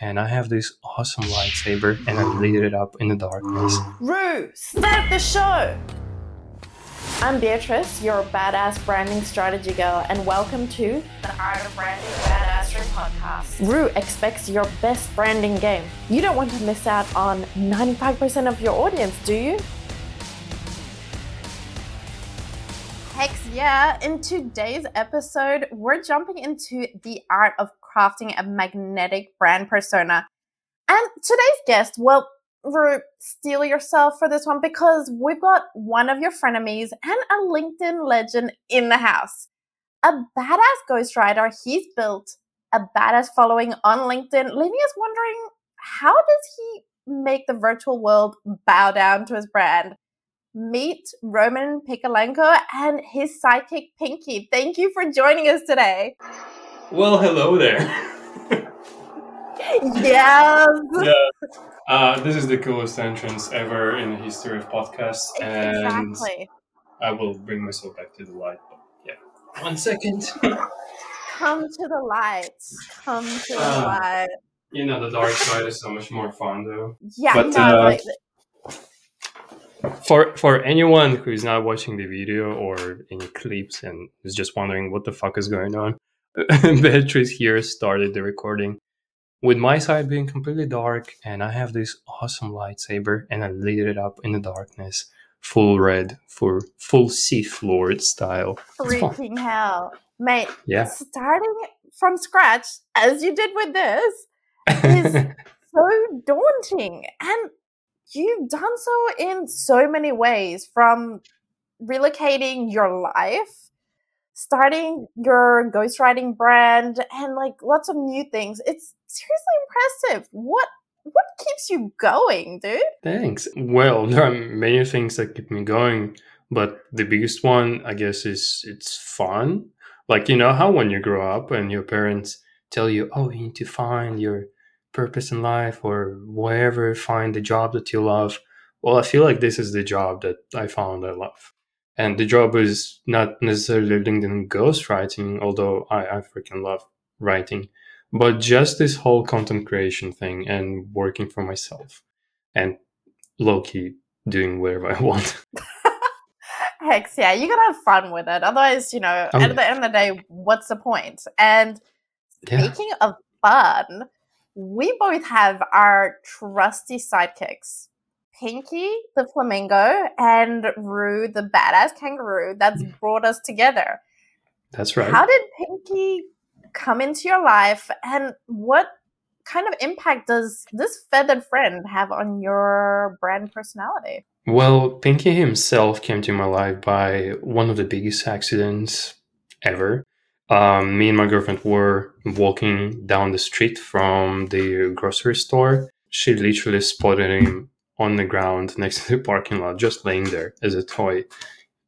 and I have this awesome lightsaber and I lit it up in the darkness. Rue, start the show! I'm Beatrice, your badass branding strategy girl, and welcome to the Art of Branding Badassery podcast. Rue expects your best branding game. You don't want to miss out on 95% of your audience, do you? Heck yeah! In today's episode, we're jumping into the art of crafting a magnetic brand persona. And today's guest, well, Rue, steal yourself for this one because we've got one of your frenemies and a LinkedIn legend in the house. A badass ghostwriter, he's built a badass following on LinkedIn, leaving us wondering how does he make the virtual world bow down to his brand? Meet Roman Pikalenko and his sidekick Pinky. Thank you for joining us today. Well, hello there. yes. Yeah. Uh, this is the coolest entrance ever in the history of podcasts, and Exactly. I will bring myself back to the light. But yeah, one second. Come to the light. Come to the Ah. light. you know, the dark side is so much more fun, though. Yeah, But, no, uh, like, For for anyone who is not watching the video or any clips and is just wondering what the fuck is going on, Beatrice here started the recording with my side being completely dark, and I have this awesome lightsaber, and I lit it up in the darkness, full red, for full Sith Lord style. Freaking hell. Mate, Yeah. starting from scratch, as you did with this, is so daunting. And you've done so in so many ways from relocating your life, starting your ghostwriting brand, and like lots of new things. It's seriously impressive. What what keeps you going, dude? Thanks. Well, there are many things that keep me going, but the biggest one, I guess, is it's fun. Like, you know, how when you grow up and your parents tell you, oh, you need to find your purpose in life or whatever, find the job that you love. Well, I feel like this is the job that I found I love. And the job is not necessarily LinkedIn ghostwriting, although I, I freaking love writing, but just this whole content creation thing and working for myself and low key doing whatever I want. Hex, yeah, you gotta have fun with it. Otherwise, you know, Oh, at the end of the day, what's the point? And Yeah. speaking of fun, we both have our trusty sidekicks. Pinky, the flamingo, and Rue, the badass kangaroo, that's brought us together. That's right. How did Pinky come into your life, and what kind of impact does this feathered friend have on your brand personality? Well, Pinky himself came to my life by one of the biggest accidents ever. Um, me and my girlfriend were walking down the street from the grocery store. She literally spotted him on the ground next to the parking lot, just laying there as a toy.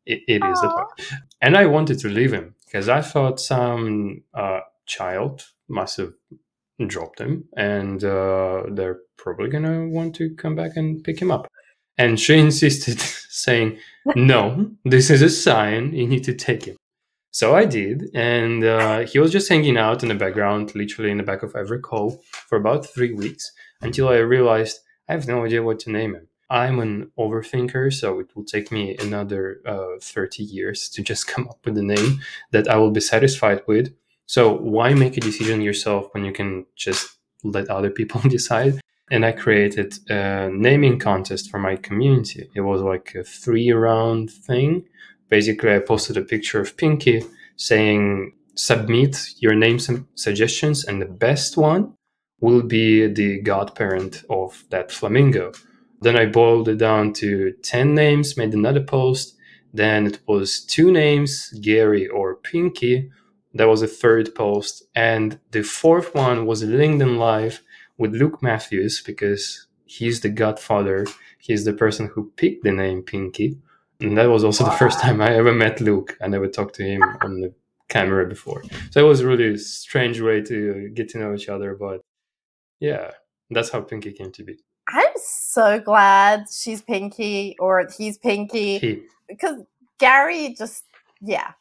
It, it is a toy. And I wanted to leave him because I thought some uh, child must have dropped him and uh, they're probably going to want to come back and pick him up. And she insisted, saying, No, this is a sign. You need to take him. So I did. And uh, he was just hanging out in the background, literally in the back of every call, for about three weeks until I realized I have no idea what to name him. I'm an overthinker, so it will take me another uh, 30 years to just come up with a name that I will be satisfied with. So why make a decision yourself when you can just let other people decide? and I created a naming contest for my community. It was like a three round thing. Basically, I posted a picture of Pinky saying, submit your name suggestions, and the best one will be the godparent of that flamingo. Then I boiled it down to 10 names, made another post. Then it was two names, Gary or Pinky. That was a third post. And the fourth one was a LinkedIn Live with Luke Matthews because he's the godfather. He's the person who picked the name Pinky. And that was also the first time I ever met Luke. I never talked to him on the camera before. So it was a really strange way to get to know each other. But yeah, that's how Pinky came to be. I'm so glad she's Pinky or he's Pinky He, because Gary just, yeah,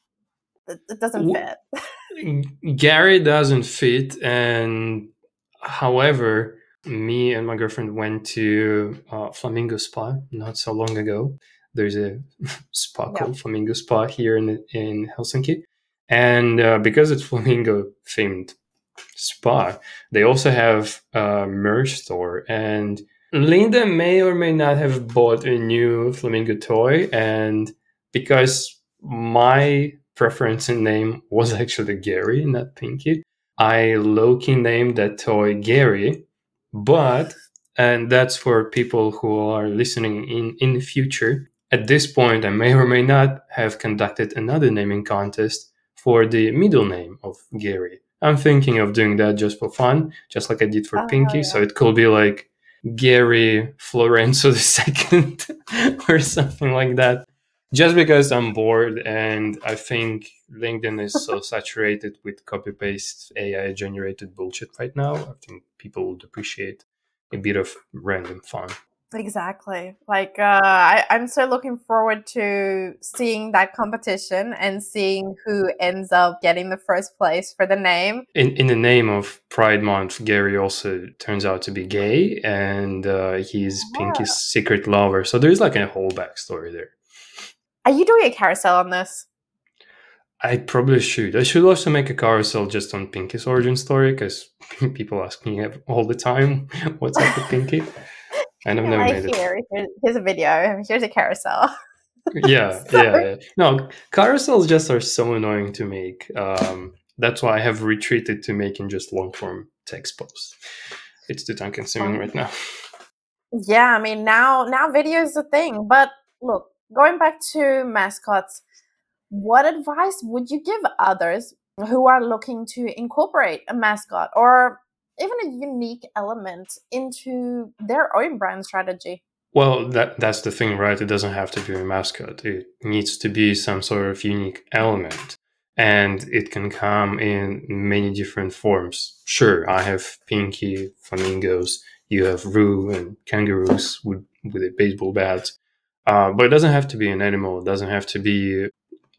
it, it doesn't fit. Gary doesn't fit, and However, me and my girlfriend went to uh, Flamingo Spa not so long ago. There's a spa Yeah. called Flamingo Spa here in in Helsinki, and uh, because it's Flamingo themed spa, they also have a merch store. And Linda may or may not have bought a new Flamingo toy, and because my preference in name was actually Gary, not Pinky, I low key named that toy Gary. But and that's for people who are listening in in the future at this point i may or may not have conducted another naming contest for the middle name of gary i'm thinking of doing that just for fun just like i did for Oh, pinky. yeah. so it could be like gary florenzo ii or something like that. Just because i'm bored and i think linkedin is so saturated with copy paste ai generated bullshit right now i think people would appreciate a bit of random fun Exactly. Like uh, I, I'm so looking forward to seeing that competition and seeing who ends up getting the first place for the name. in, in the name of pride month gary also turns out to be gay and uh, he's pinky's secret lover so there's like a whole backstory there Are you doing a carousel on this? I probably should. I should also make a carousel just on Pinky's origin story because people ask me all the time what's up with Pinky. And I've never made here. Here- Here's a video. Here's a carousel. Yeah, yeah, yeah. No, carousels just are so annoying to make. Um, that's why I have retreated to making just long form text posts. It's too time consuming Um, right now. Yeah, I mean now now video is a thing. But look, going back to mascots, what advice would you give others who are looking to incorporate a mascot or even a unique element into their own brand strategy? Well, that that's the thing, right? It doesn't have to be a mascot. It needs to be some sort of unique element. And it can come in many different forms. Sure, I have pinky flamingos, you have Roo and kangaroos with, with a baseball bat. Uh, but it doesn't have to be an animal, it doesn't have to be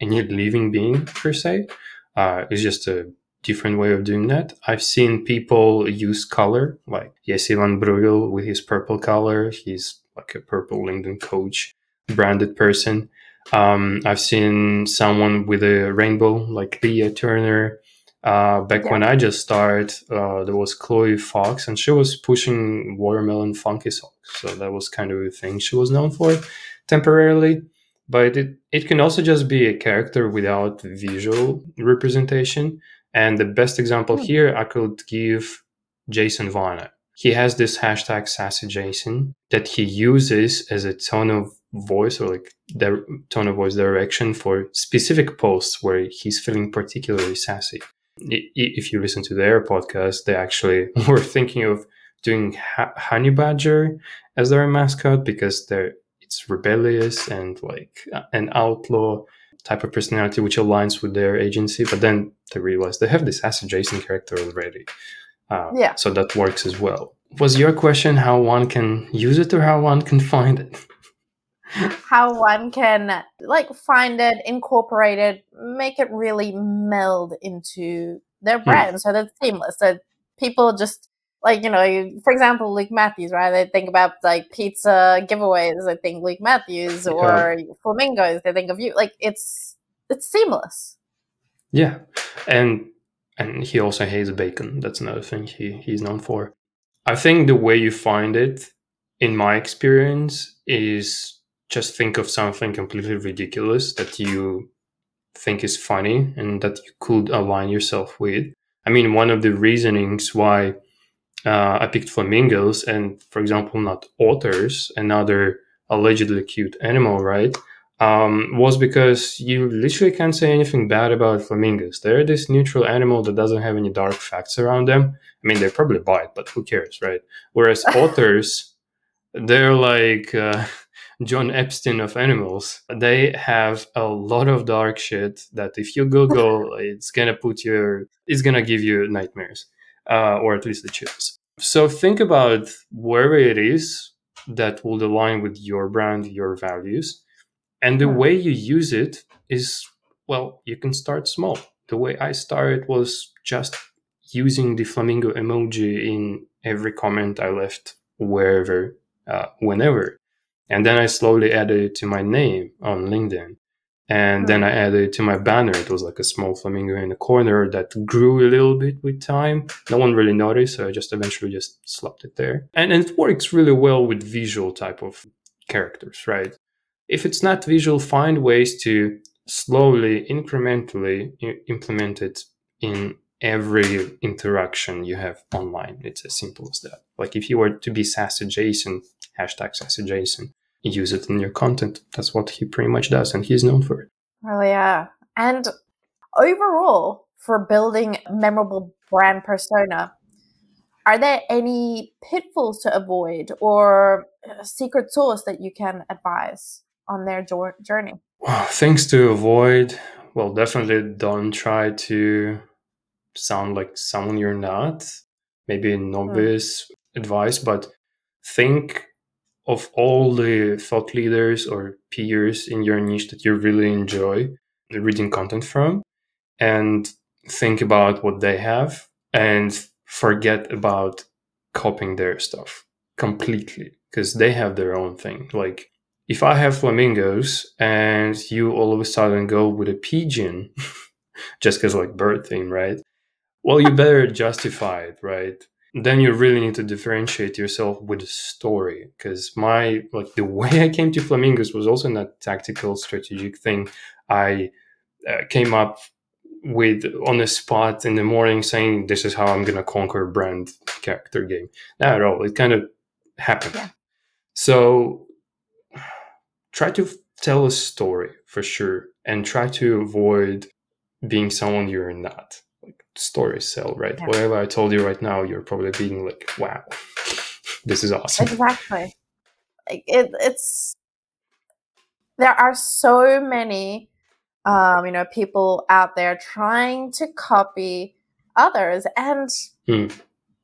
any living being per se. Uh, it's just a different way of doing that. I've seen people use color, like Jesse Van Brugel with his purple color. He's like a purple LinkedIn coach branded person. Um, I've seen someone with a rainbow, like Leah Turner. Uh, back Yeah. when I just started, uh, there was Chloe Fox, and she was pushing watermelon funky socks. So that was kind of a thing she was known for temporarily. But it, it can also just be a character without visual representation. And the best example Hmm. here I could give Jason Vana. He has this hashtag sassy Jason that he uses as a tone of voice or like the tone of voice direction for specific posts where he's feeling particularly sassy. If you listen to their podcast, they actually were thinking of doing Honey Badger as their mascot because they're it's rebellious and like an outlaw type of personality which aligns with their agency but then they realized they have this sassy jason character already uh, Yeah. so that works as well was your question how one can use it or how one can find it How one can like find it, incorporate it, make it really meld into their Hmm. brand so that it's seamless. So people just like, you know, you, for example, Luke Matthews, right? They think about like pizza giveaways, they think Luke Matthews Yeah. or flamingos, they think of you. Like it's it's seamless. Yeah and and he also hates bacon that's another thing he, he's known for i think the way you find it in my experience is just think of something completely ridiculous that you think is funny and that you could align yourself with. I mean, one of the reasonings why uh, I picked flamingos and, for example, not otters, another allegedly cute animal, right? Um, was because you literally can't say anything bad about flamingos. They're this neutral animal that doesn't have any dark facts around them. I mean, they probably bite, but who cares, right? Whereas otters, they're like uh, John Epstein of animals. They have a lot of dark shit that if you Google, it's gonna put your, it's gonna give you nightmares, uh, or at least the chills. So think about wherever it is that will align with your brand, your values, and the Hmm. way you use it is well, you can start small. The way I started was just using the flamingo emoji in every comment I left wherever, uh, whenever. And then I slowly added it to my name on LinkedIn. And then I added it to my banner. It was like a small flamingo in the corner that grew a little bit with time. No one really noticed, so I just eventually just slapped it there. And, and it works really well with visual type of characters, right? If it's not visual, find ways to slowly, incrementally implement it in every interaction you have online. It's as simple as that. Like if you were to be sassy Jason, hashtag sassy Jason, use it in your content. That's what he pretty much does, and he's known for it. Oh yeah. And overall, for building memorable brand persona, are there any pitfalls to avoid or uh, secret sauce that you can advise on their journey? Well, things to avoid. Well, definitely don't try to sound like someone you're not. Maybe hmm. novice mm. advice, but think of all the thought leaders or peers in your niche that you really enjoy reading content from and think about what they have and forget about copying their stuff completely because they have their own thing. Like if I have flamingos and you all of a sudden go with a pigeon just because like bird theme, right? Well, you better justify it, right? then you really need to differentiate yourself with a story because my like the way i came to flamingos was also not tactical strategic thing i uh, came up with on the spot in the morning saying this is how i'm going to conquer brand character game not at all it kind of happened yeah. so try to tell a story for sure and try to avoid being someone you're not stories sell, right? Yeah. Whatever I told you right now, you're probably being like, wow, this is awesome. Exactly. Like it, it's there are so many um, you know, people out there trying to copy others and hmm.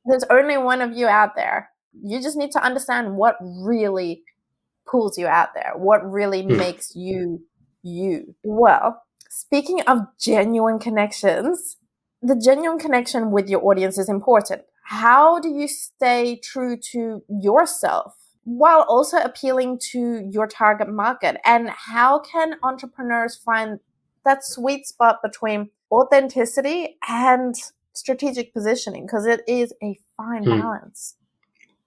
there's only one of you out there. You just need to understand what really pulls you out there, what really hmm. makes you you. Well, speaking of genuine connections, the genuine connection with your audience is important. How do you stay true to yourself while also appealing to your target market? And how can entrepreneurs find that sweet spot between authenticity and strategic positioning? Because it is a fine hmm. balance.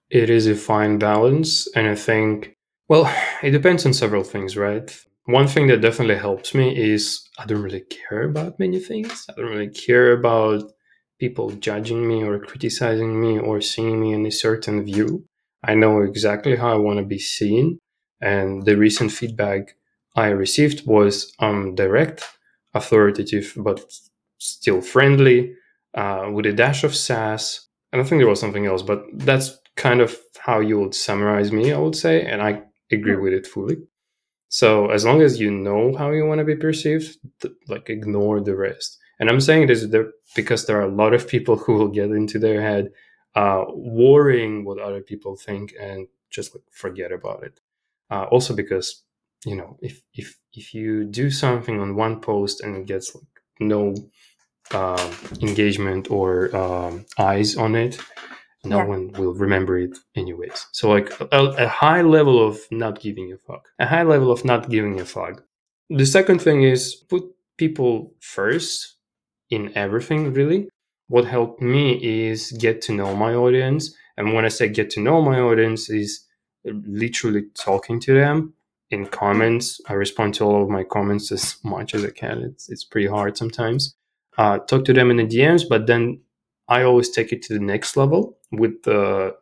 It is a fine balance. And I think, well, it depends on several things, right? one thing that definitely helps me is I don't really care about many things. I don't really care about people judging me or criticizing me or seeing me in a certain view. I know exactly how I want to be seen. And the recent feedback I received was um, direct, authoritative, but still friendly, uh, with a dash of sass. And I think there was something else, but that's kind of how you would summarize me, I would say. And I agree with it fully. So as long as you know how you want to be perceived, th- like ignore the rest. And I'm saying this because there are a lot of people who will get into their head, uh, worrying what other people think and just like forget about it. Uh, also because you know if if if you do something on one post and it gets like no uh, engagement or um, eyes on it, no yeah. one will remember it anyways. So like a, a, high level of not giving a fuck, a high level of not giving a fuck. The second thing is put people first in everything. Really, what helped me is get to know my audience, and when I say get to know my audience, is literally talking to them in comments. I respond to all of my comments as much as I can. It's it's pretty hard sometimes. Uh, talk to them in the DMs, but then I always take it to the next level with the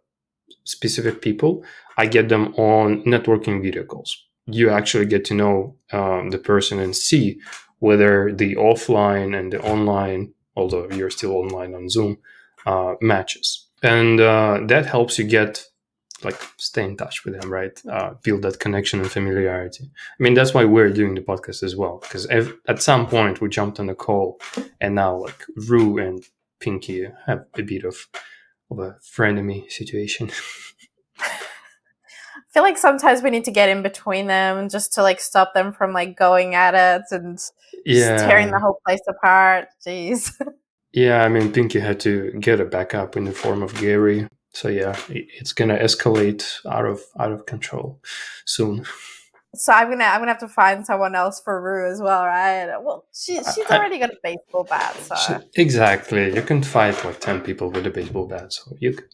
specific people. I get them on networking video calls. You actually get to know um, the person and see whether the offline and the online, although you're still online on Zoom, uh, matches. And uh, that helps you get like stay in touch with them, right? Uh, build that connection and familiarity. I mean, that's why we're doing the podcast as well, because at some point we jumped on a call, and now like Rue and Pinky have a bit of of a frenemy situation. I feel like sometimes we need to get in between them just to like stop them from like going at it and yeah. tearing the whole place apart. Jeez. Yeah, I mean, Pinky had to get a backup in the form of Gary. So yeah, it's gonna escalate out of out of control soon. So I'm gonna I'm gonna have to find someone else for Rue as well, right? Well, she she's already got a baseball bat, so she, exactly. You can fight like ten people with a baseball bat, so you could.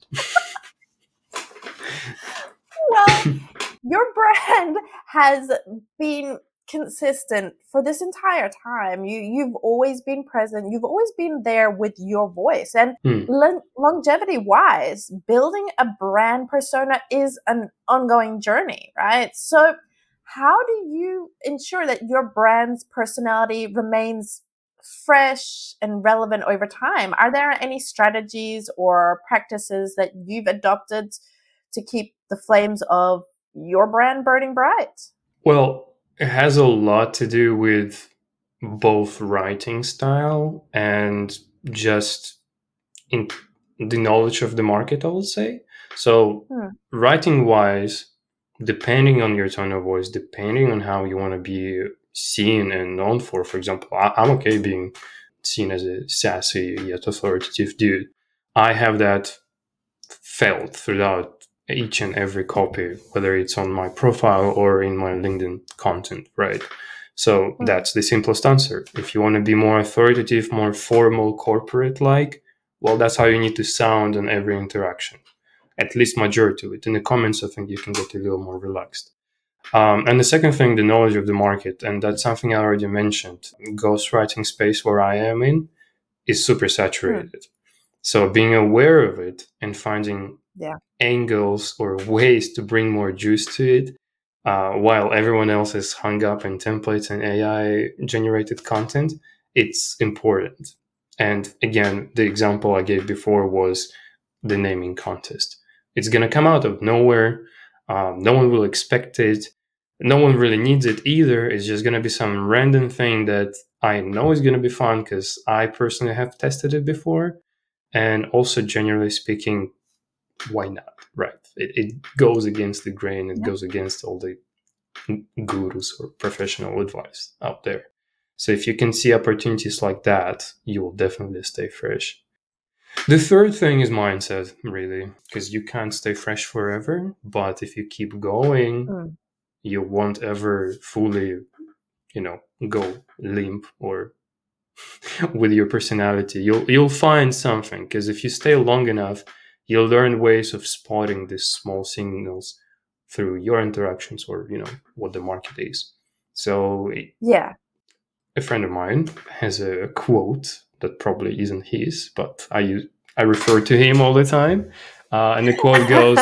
well, your brand has been consistent for this entire time. You you've always been present. You've always been there with your voice. And Hmm. lon- longevity wise, building a brand persona is an ongoing journey, right? So how do you ensure that your brand's personality remains fresh and relevant over time? Are there any strategies or practices that you've adopted to keep the flames of your brand burning bright? Well, it has a lot to do with both writing style and just in the knowledge of the market, I would say. So, Hmm. writing wise, depending on your tone of voice, depending on how you want to be seen and known for, for example, I, I'm okay being seen as a sassy yet authoritative dude. I have that felt throughout each and every copy, whether it's on my profile or in my LinkedIn content, right? So Hmm. that's the simplest answer. If you want to be more authoritative, more formal, corporate like, well, that's how you need to sound in every interaction, at least majority of it. In the comments, I think you can get a little more relaxed. Um, and the second thing, the knowledge of the market, and that's something I already mentioned. Ghostwriting space where I am in is super saturated. So being aware of it and finding Yeah. angles or ways to bring more juice to it, uh, while everyone else is hung up in templates and AI generated content, it's important. And again, the example I gave before was the naming contest. It's going to come out of nowhere. Um, no one will expect it. No one really needs it either. It's just going to be some random thing that I know is going to be fun because I personally have tested it before. And also, generally speaking, why not? Right. It, it goes against the grain, it Yeah. goes against all the gurus or professional advice out there. So if you can see opportunities like that, you will definitely stay fresh. The third thing is mindset, really, because you can't stay fresh forever. But if you keep going, Mm. you won't ever fully, you know, go limp or with your personality. You'll you'll find something because if you stay long enough, you'll learn ways of spotting these small signals through your interactions or you know what the market is. So Yeah. a friend of mine has a quote that probably isn't his, but I use I refer to him all the time, uh, and the quote goes,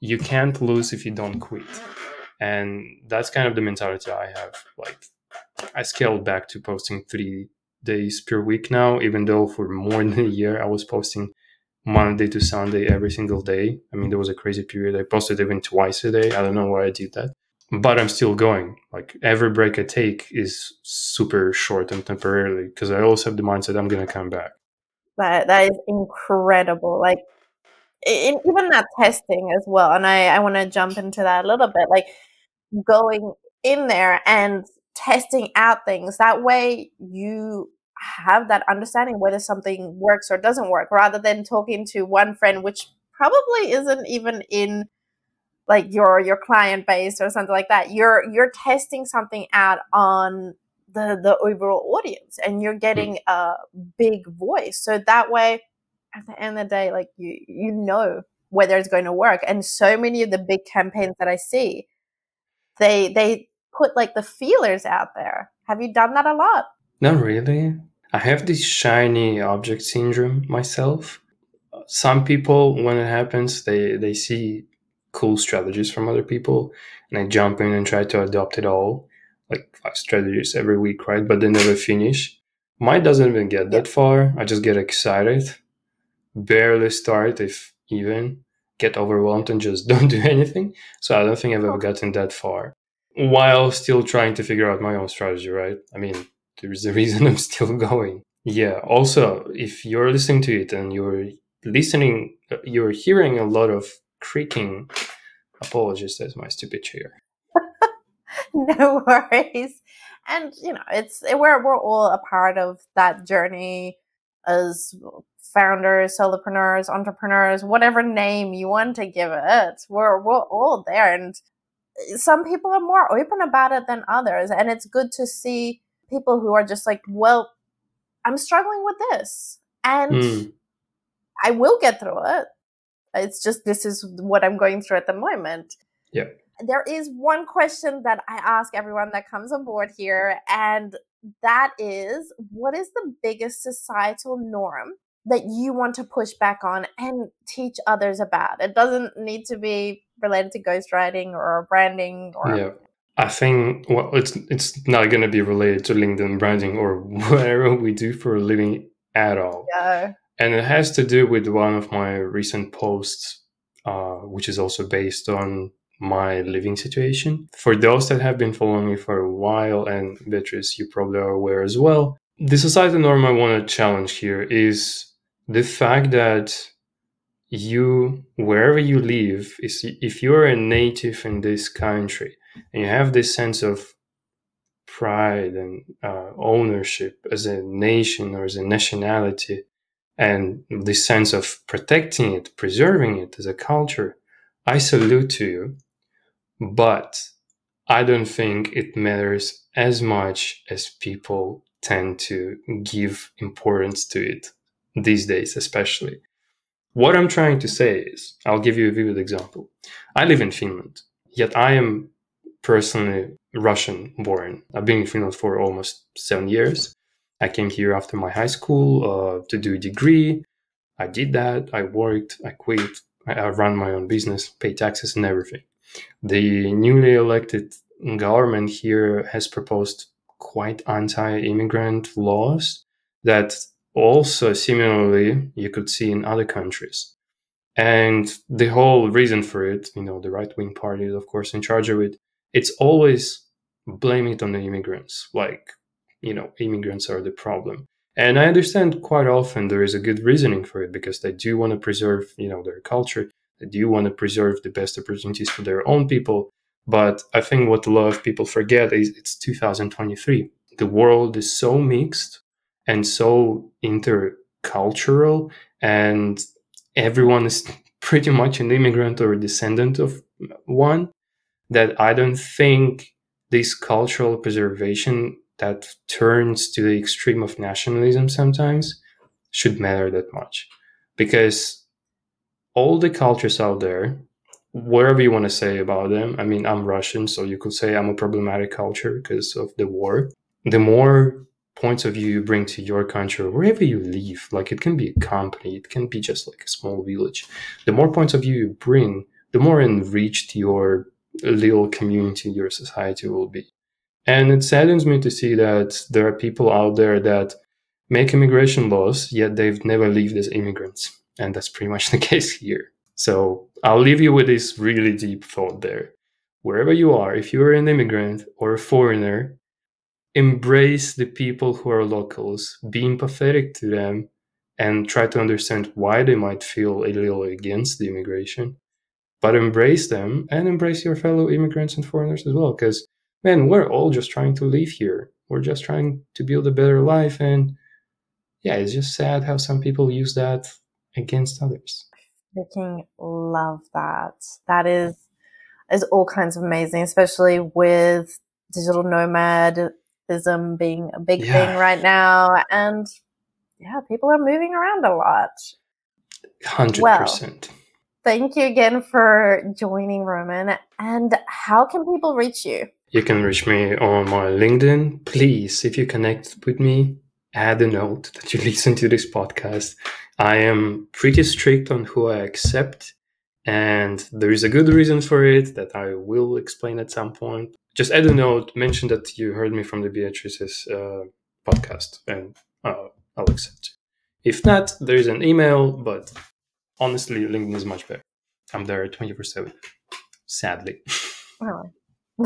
"You can't lose if you don't quit," and that's kind of the mentality I have. Like I scaled back to posting three days per week now, even though for more than a year I was posting Monday to Sunday every single day. I mean, there was a crazy period. I posted even twice a day. I don't know why I did that but I'm still going. Like every break I take is super short and temporarily because I always have the mindset I'm gonna come back. That that is incredible. Like in, even that testing as well. And I I want to jump into that a little bit. Like going in there and testing out things. That way you have that understanding whether something works or doesn't work rather than talking to one friend which probably isn't even in like your your client base or something like that you're you're testing something out on the the overall audience and you're hmm. getting a big voice. So that way at the end of the day like you you know whether it's going to work. And so many of the big campaigns that i see they they put like the feelers out there. Have you done that a lot? Not really. I have this shiny object syndrome myself. Some people, when it happens, they they see cool strategies from other people, and I jump in and try to adopt it all, like five strategies every week, right? But they never finish. Mine doesn't even get that far. I just get excited, barely start, if even, get overwhelmed and just don't do anything. So I don't think I've ever gotten that far. While still trying to figure out my own strategy, right? I mean, there's a reason I'm still going. Yeah. Also, if you're listening to it and you're listening, uh, you're hearing a lot of creaking. Apologies, that's my stupid chair. no worries and you know it's we're we're all a part of that journey as founders, solopreneurs, entrepreneurs, whatever name you want to give it. We're we're all there, and some people are more open about it than others, and it's good to see people who are just like, well, I'm struggling with this, and mm. I will get through it. It's just this is what I'm going through at the moment. Yeah. There is one question that I ask everyone that comes on board here, and that is what is the biggest societal norm that you want to push back on and teach others about? It doesn't need to be related to ghostwriting or branding or yeah. I think well, it's it's not going to be related to LinkedIn branding or whatever we do for a living at all. Yeah. And it has to do with one of my recent posts, uh, which is also based on my living situation. For those that have been following me for a while, and Beatrice, you probably are aware as well, the societal norm I want to challenge here is the fact that you, wherever you live, is if you're a native in this country and you have this sense of pride and uh, ownership as a nation or as a nationality, and this sense of protecting it, preserving it as a culture, I salute to you. But I don't think it matters as much as people tend to give importance to it these days, especially. What I'm trying to say is, I'll give you a vivid example. I live in Finland, yet I am personally Russian born. I've been in Finland for almost seven years. I came here after my high school uh, to do a degree. I did that. I worked. I quit. I, I ran my own business, pay taxes, and everything. The newly elected government here has proposed quite anti-immigrant laws that also similarly you could see in other countries. And the whole reason for it, you know, the right wing party is of course in charge of it. It's always blame it on the immigrants, like, you know, immigrants are the problem. And I understand quite often there is a good reasoning for it because they do want to preserve, you know, their culture. They do want to preserve the best opportunities for their own people. But I think what a lot of people forget is it's 2023. The world is so mixed and so intercultural and everyone is pretty much an immigrant or a descendant of one that i don't think this cultural preservation that turns to the extreme of nationalism sometimes should matter that much. Because all the cultures out there whatever you want to say about them i mean i'm russian so you could say i'm a problematic culture because of the war. The more points of view you bring to your country wherever you live like it can be a company it can be just like a small village the more points of view you bring the more enriched your little community your society will be and it saddens me to see that there are people out there that make immigration laws yet they've never lived as immigrants and that's pretty much the case here so i'll leave you with this really deep thought there wherever you are if you're an immigrant or a foreigner embrace the people who are locals, be empathetic to them, and try to understand why they might feel a little against the immigration. But embrace them and embrace your fellow immigrants and foreigners as well. Because, man, we're all just trying to live here. We're just trying to build a better life. And yeah, it's just sad how some people use that against others. Freaking love that. That is is all kinds of amazing, especially with digital nomadism being a big yeah. thing right now. And yeah, people are moving around a lot. 100%. Well, thank you again for joining, Roman. And how can people reach you? You can reach me on my LinkedIn. Please, if you connect with me, add a note that you listen to this podcast. I am pretty strict on who I accept, and there is a good reason for it that I will explain at some point just add a note, mention that you heard me from the Beatrice's uh, podcast, and uh, I'll accept. If not, there is an email, but honestly, LinkedIn is much better. I'm there 24 7, sadly. Oh.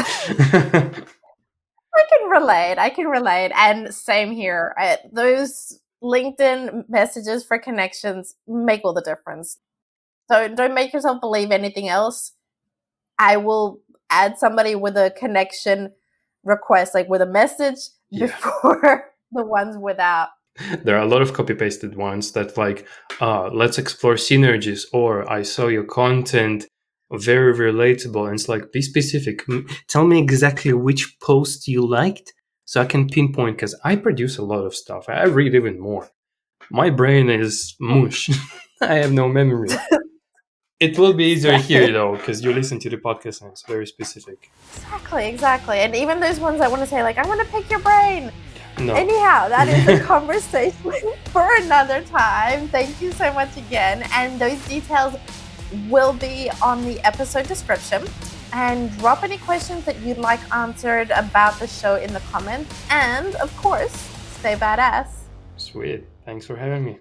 I can relate. I can relate. And same here. I, those LinkedIn messages for connections make all the difference. So don't make yourself believe anything else. I will add somebody with a connection request, like with a message yeah. before the ones without. there are a lot of copy pasted ones that like uh, let's explore synergies or i saw your content very relatable and it's like be specific. Tell me exactly which post you liked so i can pinpoint because i produce a lot of stuff. I read even more. My brain is mush. I have no memory. It will be easier here though because you listen to the podcast and it's very specific. Exactly exactly. And even those ones i want to say like i want to pick your brain. No. Anyhow, that is a conversation for another time. Thank you so much again. And those details will be on the episode description. And drop any questions that you'd like answered about the show in the comments. And of course, stay badass. Sweet. Thanks for having me.